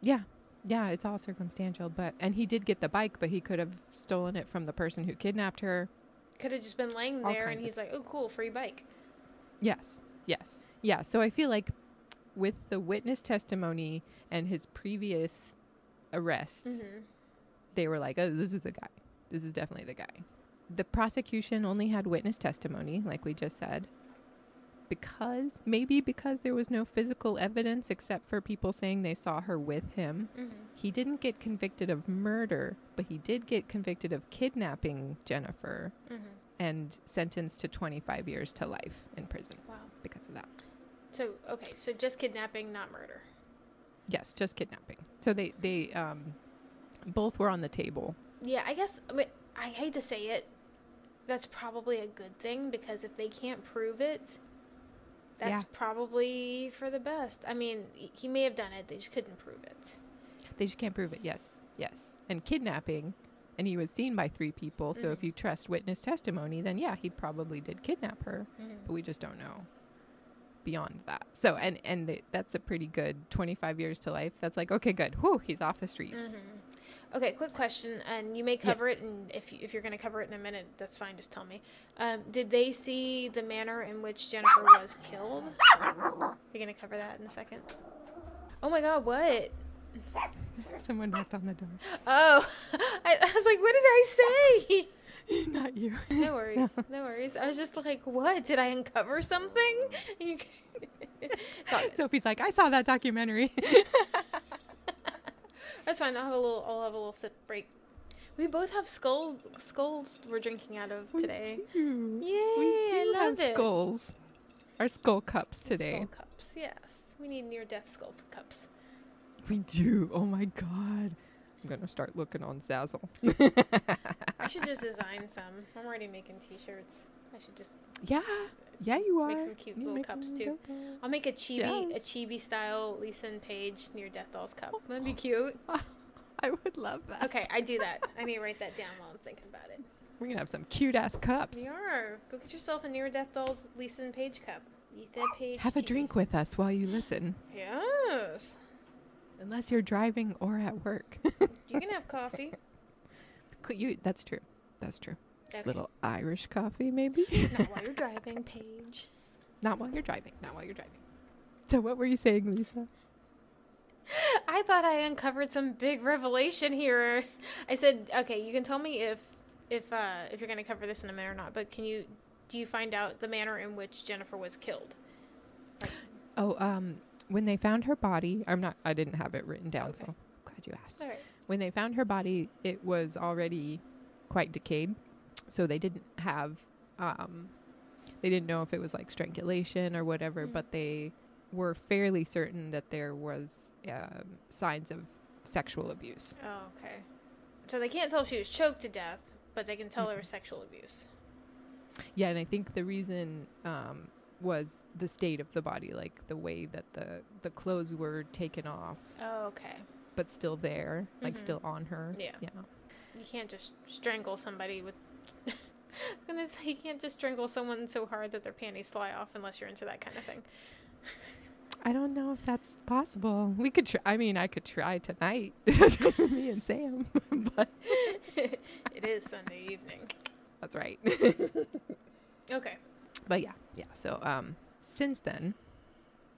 Yeah. Yeah, it's all circumstantial, but and he did get the bike, but he could have stolen it from the person who kidnapped her. Could have just been laying there, and he's like, "Oh, cool, free bike." Yes. Yes. Yeah, so I feel like with the witness testimony and his previous arrests, hmm they were like, "Oh, this is the guy. This is definitely the guy." The prosecution only had witness testimony, like we just said, because maybe because there was no physical evidence except for people saying they saw her with him. hmm He didn't get convicted of murder, but he did get convicted of kidnapping Jennifer hmm and sentenced to 25 years to life in prison Wow. because of that. So okay, so just kidnapping, not murder. Yes, just kidnapping. So they they um both were on the table. Yeah, I guess. I mean, I hate to say it. That's probably a good thing because if they can't prove it, that's Yeah. probably for the best. I mean, he- may have done it; they just couldn't prove it. They just can't prove it. Yes. Yes. And kidnapping and he was seen by three people, so Mhm. if you trust witness testimony, then yeah, he probably did kidnap her, but we just don't know beyond that. So and and th- that's a pretty good 25 years to life. That's like okay, good. Whew, he's off the streets. hmm Okay, quick question, and you may cover Yes. it, and if if you're going to cover it in a minute, that's fine. Just tell me. Um, did they see the manner in which Jennifer was killed? You're going to cover that in a second. Oh my God! What? Someone knocked on the door. Oh, I, I was like, what did I say? Not you. No worries, no worries. I was just like, what? Did I uncover something? You- It's all good. Sophie's like, I saw that documentary. That's fine. I'll have a little. I'll have a little sip break. We both have skull skulls we're drinking out of today. We do. Yay! We do I love have it. skulls. Our skull cups today. Skull cups. Yes, we need near-death skull cups. We do. Oh my god. I'm gonna start looking on Zazzle. I should just design some. I'm already making T-shirts. I should just. yeah. Yeah, you are. Make some cute You little cups, too. go- I'll make a chibi, Yes. a chibi style Lisa and Paige near Death Dolls cup. Oh. That'd be cute. I would love that. Okay, I do that. I need to write that down while I'm thinking about it. We're gonna have some cute ass cups. We are. Go get yourself a near Death Dolls Lisa and Paige cup. Lisa Page. Paige. Have a drink with us while you listen. Yes. Unless you're driving or at work. You can have coffee. Could you that's true. That's true. Okay. Little Irish coffee maybe. Not while you're driving, Paige. Not while you're driving. Not while you're driving. So what were you saying, Lisa? I thought I uncovered some big revelation here. I said, okay, you can tell me if if uh, if you're going to cover this in a minute or not. But can you do you find out the manner in which Jennifer was killed? Oh, um, when they found her body, I'm not. I didn't have it written down, Okay. so glad you asked. Right. When they found her body, it was already quite decayed, so they didn't have. Um, they didn't know if it was like strangulation or whatever, Mhm. but they were fairly certain that there was um, signs of sexual abuse. Oh, okay. So they can't tell if she was choked to death, but they can tell there was sexual abuse. Yeah, and I think the reason um, was the state of the body, like the way that the the clothes were taken off, Oh, okay. but still there, like Mhm. still on her. Yeah. Yeah. You can't just strangle somebody with. I was gonna say you can't just strangle someone so hard that their panties fly off unless you're into that kind of thing. I don't know if that's possible. We could try. I mean, I could try tonight, me and Sam. but it is Sunday evening. that's right. Okay. But yeah, yeah. So um, since then,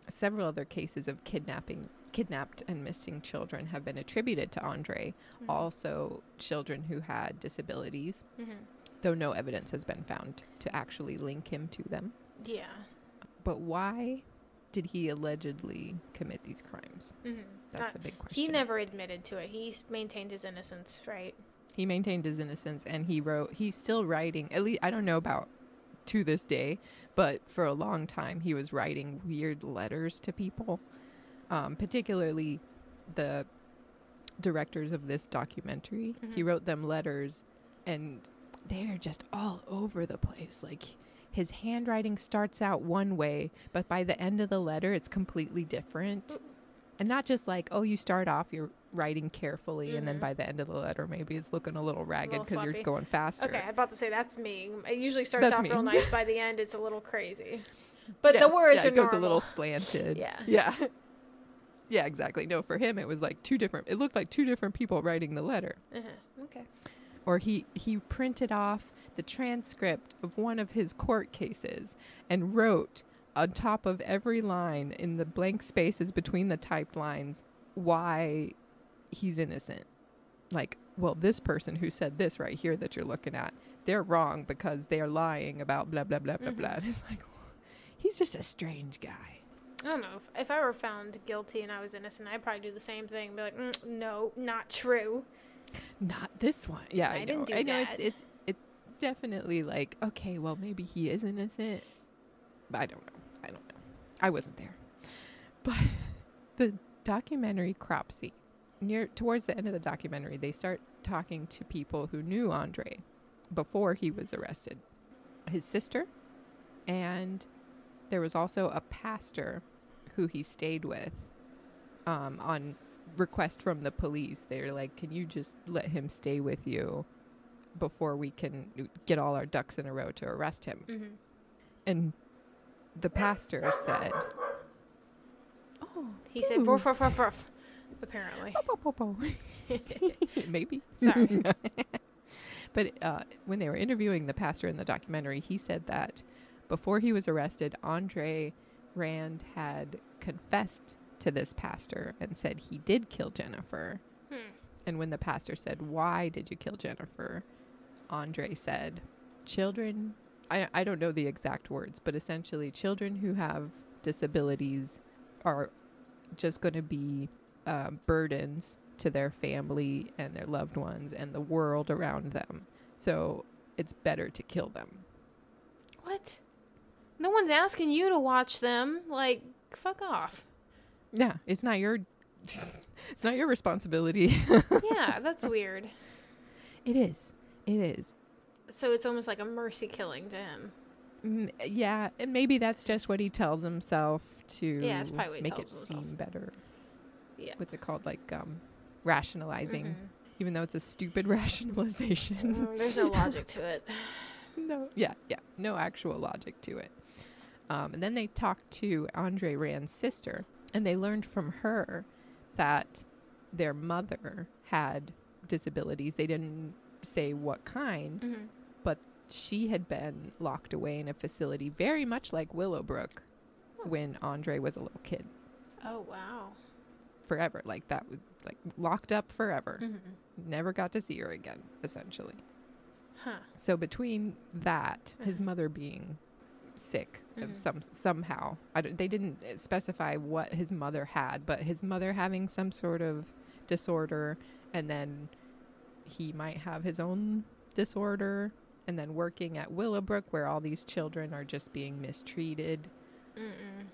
several other cases of kidnapping kidnapped and missing children have been attributed to Andre, Mhm. also children who had disabilities, Mhm. though no evidence has been found to actually link him to them. Yeah. But why did he allegedly commit these crimes? hmm That's the big question. he never admitted to it. He maintained his innocence, right? he maintained his innocence and he wrote he's still writing at least i don't know about to this day but for a long time he was writing weird letters to people um, particularly the directors of this documentary. He Mhm. wrote them letters and they're just all over the place. Like his handwriting starts out one way but by the end of the letter it's completely different. And not just like oh you start off you're writing carefully and then Mhm. by the end of the letter maybe it's looking a little ragged because you're going faster Okay, I'm about to say that's me. It usually starts That's off me. real nice. By the end, it's a little crazy. But Yes, the words yeah, are it goes normal. a little slanted Yeah. yeah yeah exactly no for him it was like two different it looked like two different people writing the letter Uh-huh. Okay. or he he printed off the transcript of one of his court cases and wrote on top of every line in the blank spaces between the typed lines why he's innocent like well this person who said this right here that you're looking at they're wrong because they're lying about blah blah blah blah Mhm. blah it's like he's just a strange guy I don't know. If, if I were found guilty and I was innocent, I'd probably do the same thing. Be like, mm, no, not true. not this one yeah i, I know didn't do i know it's that. it's it's definitely like okay well maybe he is innocent but i don't know i don't know i wasn't there but the documentary Cropsey near towards the end of the documentary they start talking to people who knew andre before he was arrested his sister and there was also a pastor who he stayed with um, on request from the police. They're like, "Can you just let him stay with you before we can get all our ducks in a row to arrest him?" Mm-hmm. And the pastor said, "Oh, He said, Ooh. "Ruff, ruff, ruff, ruff," Apparently. po, po, po, po." maybe." Sorry. but uh, when they were interviewing the pastor in the documentary, he said that before he was arrested, Andre Rand had confessed to this pastor and said he did kill Jennifer. Hmm. And when the pastor said, Why did you kill Jennifer? Andre said, Children, I, I don't know the exact words, but essentially, children who have disabilities are just going to be uh, burdens to their family and their loved ones and the world around them. So it's better to kill them. What? No one's asking you to watch them. Like, fuck off. Yeah, it's not your. It's not your responsibility. Yeah, that's weird. it is. It is. So it's almost like a mercy killing to him. Mm, yeah, and maybe that's just what he tells himself to Yeah, it's probably what he make tells it himself. seem better. Yeah. What's it called? Like um, rationalizing, Mhm. even though it's a stupid rationalization. Mm, There's no logic to it. no, yeah, yeah, no actual logic to it. Um, and then they talked to Andre Rand's sister, and they learned from her that their mother had disabilities. They didn't say what kind, Mhm. but she had been locked away in a facility very much like Willowbrook when Andre was a little kid. Oh wow. Forever. Like that was like locked up forever. Mhm. Never got to see her again, essentially. Huh. So between that, his Mhm. mother being sick Mhm. of some somehow, I don't, they didn't uh, specify what his mother had, but his mother having some sort of disorder, and then he might have his own disorder, and then working at Willowbrook where all these children are just being mistreated. Mm-mm.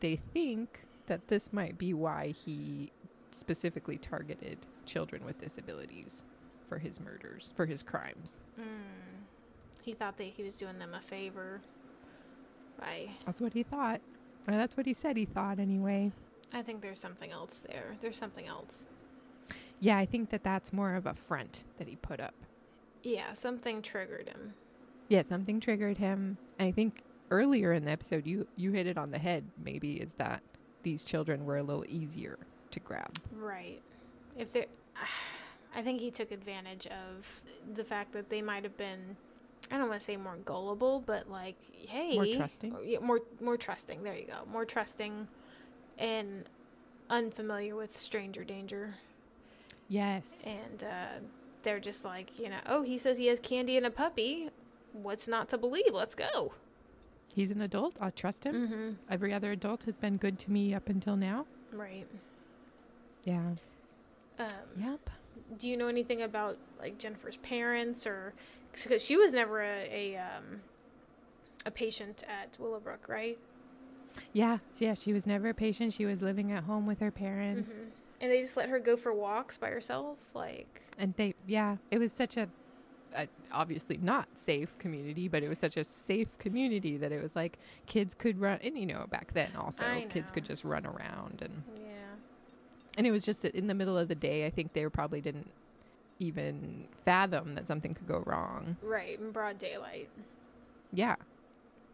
They think that this might be why he specifically targeted children with disabilities for his murders, for his crimes. Mm. He thought that he was doing them a favor by. That's what he thought. Or that's what he said he thought anyway. I think there's something else there. There's something else. Yeah, I think that that's more of a front that he put up. Yeah, something triggered him. Yeah, something triggered him. I think earlier in the episode you you hit it on the head maybe is that these children were a little easier to grab. Right. If they I think he took advantage of the fact that they might have been I don't want to say more gullible, but like, hey, More trusting. more more trusting. There you go. More trusting and unfamiliar with stranger danger. Yes. And uh, they're just like, you know, oh, he says he has candy and a puppy. What's not to believe? Let's go. He's an adult. I'll trust him. Mm-hmm. Every other adult has been good to me up until now. Right. Yeah. Um, Yep. Do you know anything about like Jennifer's parents or because she was never a a, um, a patient at Willowbrook, right? Yeah. Yeah. She was never a patient. She was living at home with her parents. Mhm. And they just let her go for walks by herself, like. And they, yeah, it was such a, a, obviously not safe community, but it was such a safe community that it was like kids could run, and you know, back then also, kids could just run around. And, Yeah. and it was just in the middle of the day. I think they probably didn't even fathom that something could go wrong. Right, in broad daylight. Yeah.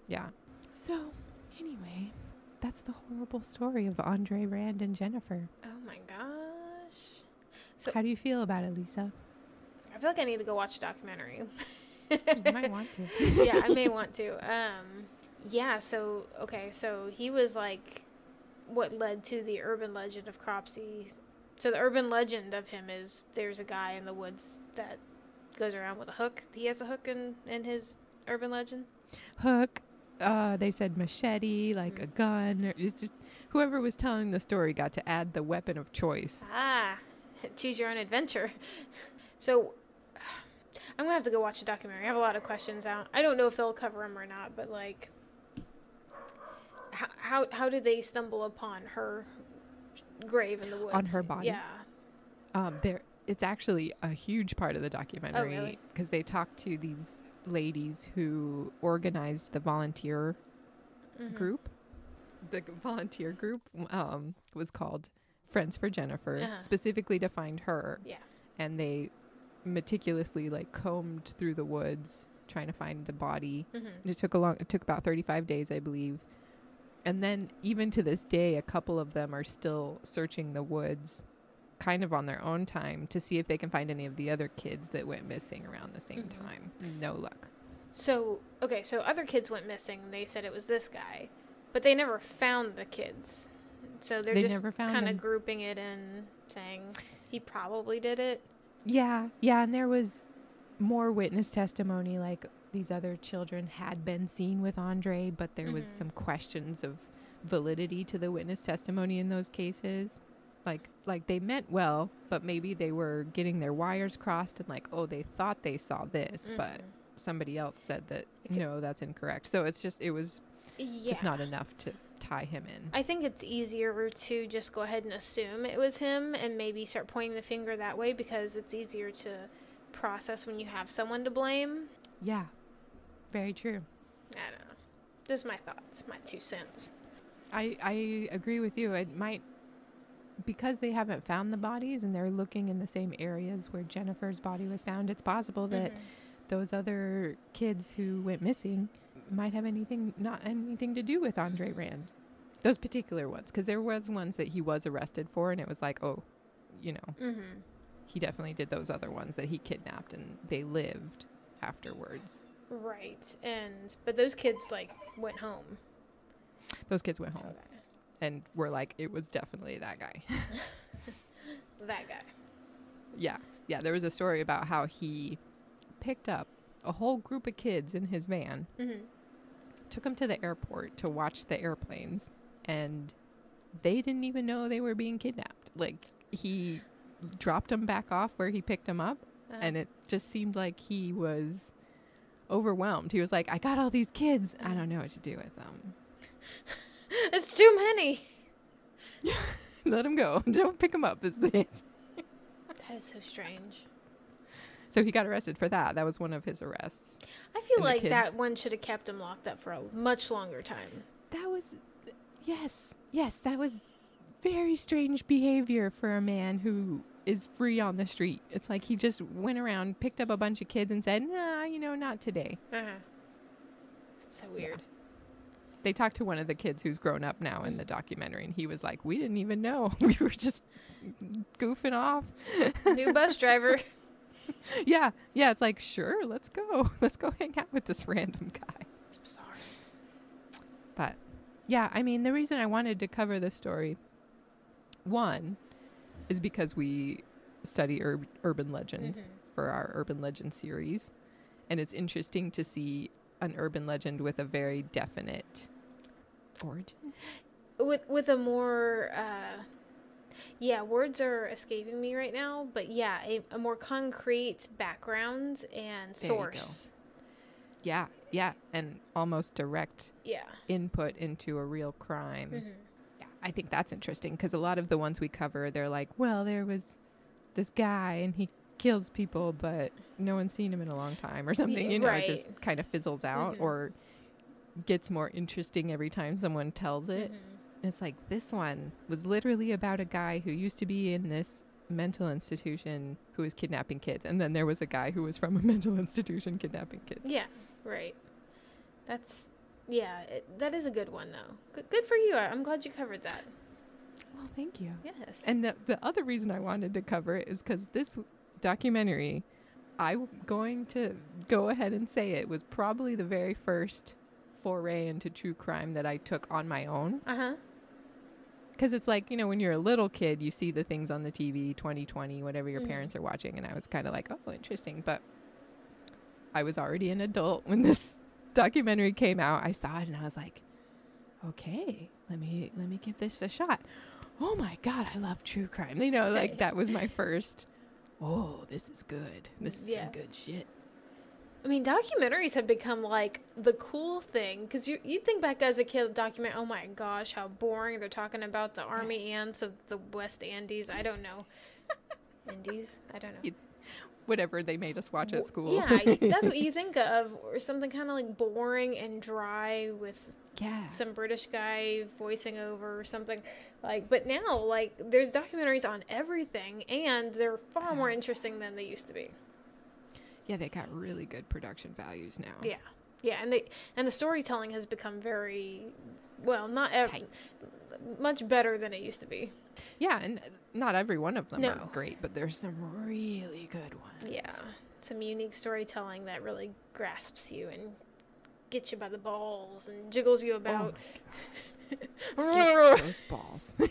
Yeah. So, anyway, that's the horrible story of Andre Rand and Jennifer. Oh my gosh. So- How do you feel about it, Lisa? I feel like I need to go watch a documentary. You might want to. yeah, I may want to. Um, yeah. So okay, so he was like what led to the urban legend of Cropsey. So the urban legend of him is there's a guy in the woods that goes around with a hook. He has a hook in in his urban legend. hook. Uh, they said machete, like Mm. a gun. Or it's just whoever was telling the story got to add the weapon of choice. Ah, choose your own adventure. So I'm gonna have to go watch the documentary. I have a lot of questions out. I don't know if they'll cover them or not, but like, how how how did they stumble upon her grave in the woods On her body? Yeah. Um, there, it's actually a huge part of the documentary really? because they talk to these ladies who organized the volunteer Mhm. group. The volunteer group um, was called Friends for Jennifer, Uh-huh. specifically to find her. Yeah. And they meticulously like combed through the woods trying to find the body. Mhm. It took a long. It took about thirty-five days, I believe. And then even to this day, a couple of them are still searching the woods, kind of on their own time, to see if they can find any of the other kids that went missing around the same Mhm. time. No luck. So okay, so other kids went missing. They said it was this guy, but they never found the kids. So they're They just kind of grouping it and saying he probably did it. Yeah, yeah, and there was more witness testimony like these other children had been seen with Andre, but there was Mhm. some questions of validity to the witness testimony in those cases. Like like they meant well, but maybe they were getting their wires crossed and like, oh, they thought they saw this, but Mhm. somebody else said that could- no, that's incorrect. So it's just it was yeah. just not enough to tie him in. I think it's easier to just go ahead and assume it was him and maybe start pointing the finger that way because it's easier to process when you have someone to blame. yeah. Very true. I don't know. Just my thoughts, my two cents. I I agree with you. It might because they haven't found the bodies and they're looking in the same areas where Jennifer's body was found. It's possible that Mhm. those other kids who went missing might have anything not anything to do with Andre Rand. Those particular ones because there was ones that he was arrested for and it was like, "Oh, you know, Mhm. he definitely did those other ones that he kidnapped and they lived afterwards." Right. And but those kids like went home. Those kids went home Okay. and were like, "It was definitely that guy." That guy. Yeah. Yeah. There was a story about how he picked up a whole group of kids in his van, Mhm. Took them to the airport to watch the airplanes, and they didn't even know they were being kidnapped. Like, he dropped them back off where he picked them up, Uh-huh. and it just seemed like he was overwhelmed. He was like, I got all these kids. I don't know what to do with them. it's too many. Let them go. Don't pick them up. Is the answer. That is so strange. So he got arrested for that. That was one of his arrests. I feel And like that one should have kept him locked up for a much longer time. That was, yes, yes, that was very strange behavior for a man who is free on the street. It's like he just went around, picked up a bunch of kids, and said, "Nah, you know, not today." Uh-huh. It's so weird. They talked to one of the kids who's grown up now in the documentary, and he was like, "We didn't even know. We were just goofing off." New bus driver. yeah, yeah. It's like, sure, let's go. Let's go hang out with this random guy. It's bizarre. But yeah, I mean, the reason I wanted to cover this story one is because we study ur- urban legends Mhm. for our urban legend series, and it's interesting to see an urban legend with a very definite origin. with with a more uh yeah words are escaping me right now but yeah a, a more concrete background and There source Yeah, yeah, and almost direct yeah input into a real crime. Mhm. Yeah, I think that's interesting because a lot of the ones we cover, they're like, well, there was this guy and he kills people, but no one's seen him in a long time or something. You know, it just kind of fizzles out Mhm. or gets more interesting every time someone tells it. It's like this one was literally about a guy who used to be in this mental institution who was kidnapping kids, and then there was a guy who was from a mental institution kidnapping kids. yeah right. That's yeah it, that is a good one though. Good, good for you. I'm glad you covered that. Well, thank you. yes. And the, the other reason I wanted to cover it is because this documentary, I'm going to go ahead and say it was probably the very first foray into true crime that I took on my own. uh-huh Because it's like, you know, when you're a little kid, you see the things on the TV, 2020, whatever your Mhm. parents are watching. And I was kind of like, oh, interesting. But I was already an adult when this documentary came out. I saw it and I was like, okay, let me let me give this a shot. Oh my god, I love true crime. You know, like that was my first. Oh, this is good. This is Yeah. some good shit. I mean, documentaries have become like the cool thing because you you think back as a kid, document. Oh my gosh, how boring! They're talking about the army ants of the West Andes. I don't know. Indies. I don't know. You- Whatever they made us watch at school. Yeah, that's what you think of, or something kind of like boring and dry with yeah. some British guy voicing over or something. Like, but now like there's documentaries on everything, and they're far more interesting than they used to be. Yeah, they got really good production values now. Yeah, yeah, and they and the storytelling has become very well, not ev- Tight. much better than it used to be. Yeah, and not every one of them are great, but there's some really good ones. Yeah, some unique storytelling that really grasps you and gets you by the balls and jiggles you Oh about. my those balls.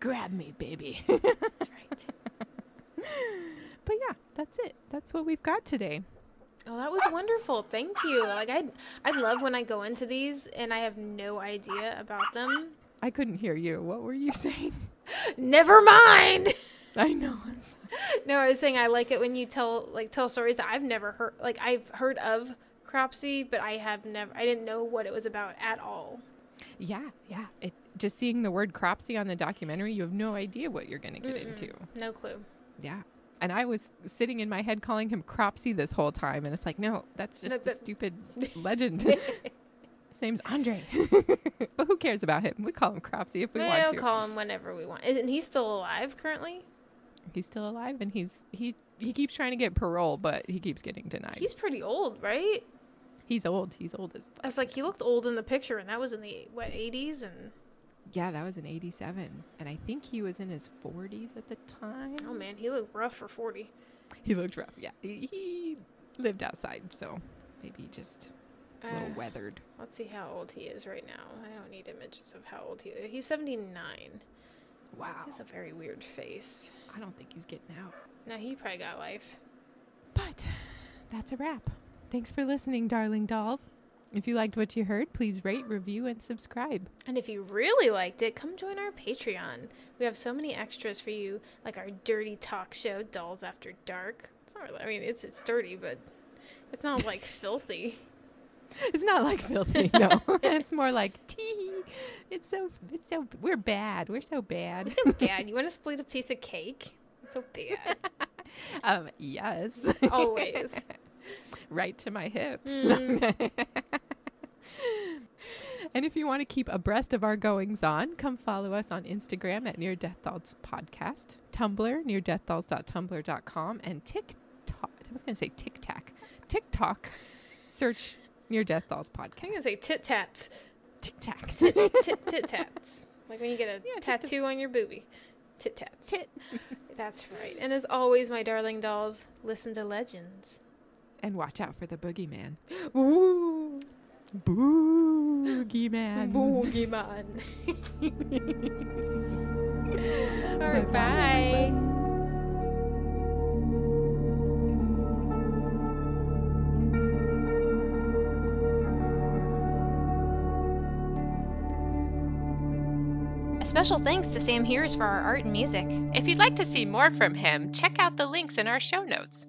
Grab me, baby. That's right. But yeah, that's it. That's what we've got today. Oh, that was wonderful. Thank you. Like I, I love when I go into these and I have no idea about them. I couldn't hear you. What were you saying? Never mind. I know. I'm sorry. No, I was saying I like it when you tell like tell stories that I've never heard. Like I've heard of Cropsey, but I have never. I didn't know what it was about at all. Yeah, yeah. It just seeing the word Cropsey on the documentary, you have no idea what you're going to get Mm-mm. into. No clue. Yeah. And I was sitting in my head calling him Cropsey this whole time, and it's like, no, that's just No, a stupid legend. His name's Andre. but who cares about him? We call him Cropsey if we we'll want to. call him whenever we want. And he's still alive currently. he's still alive, and he's he he keeps trying to get parole, but he keeps getting denied. He's pretty old, right? he's old. He's old as I was like, he looked old in the picture, and that was in the what eighties, and yeah. That was in '87, and I think he was in his 40s at the time. oh man, he looked rough for forty. He looked rough. Yeah, he, he lived outside, so maybe just a little Uh, weathered. Let's see how old he is right now. I don't need images of how old he is. He's seventy nine. Wow. He has a very weird face. I don't think he's getting out. No, he probably got life. But that's a wrap. Thanks for listening, darling dolls. If you liked what you heard, please rate, review, and subscribe. And if you really liked it, come join our Patreon. We have so many extras for you, like our dirty talk show, Dolls After Dark. It's not really, I mean, it's it's dirty, but it's not like filthy. It's not like filthy, no. it's more like tea. It's so it's so we're bad. We're so bad. It's so bad. You want to split a piece of cake? It's so bad. um, yes. Always. right to my hips. Mm. and if you want to keep abreast of our goings on, come follow us on Instagram at Near Death Dolls Podcast, Tumblr, neardeathdolls.tumblr.com, and TikTok. I was going to say TikTok. TikTok. Search Near Death Dolls I'm Podcast. gonna say tit tats, TikTok. tit tit tats, like when you get a Yeah, a- tattoo on your boobie. Tit tats. Tit. That's right. And as always, my darling dolls, listen to legends. And watch out for the boogeyman. Woo! Boogeyman. Boogeyman. All right, Bye-bye. bye. A special thanks to Sam Hears for our art and music. If you'd like to see more from him, check out the links in our show notes.